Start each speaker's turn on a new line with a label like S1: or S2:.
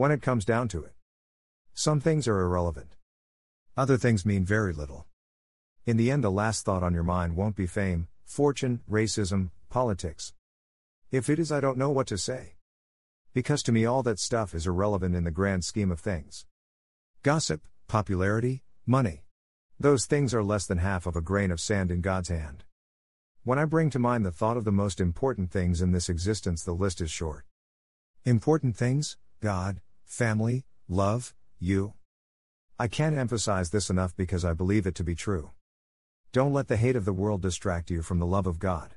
S1: When it comes down to it, some things are irrelevant. Other things mean very little. In the end, the last thought on your mind won't be fame, fortune, racism, politics. If it is, I don't know what to say. Because to me, all that stuff is irrelevant in the grand scheme of things. Gossip, popularity, money. Those things are less than half of a grain of sand in God's hand. When I bring to mind the thought of the most important things in this existence, the list is short. Important things God, family, love, you. I can't emphasize this enough because I believe it to be true. Don't let the hate of the world distract you from the love of God.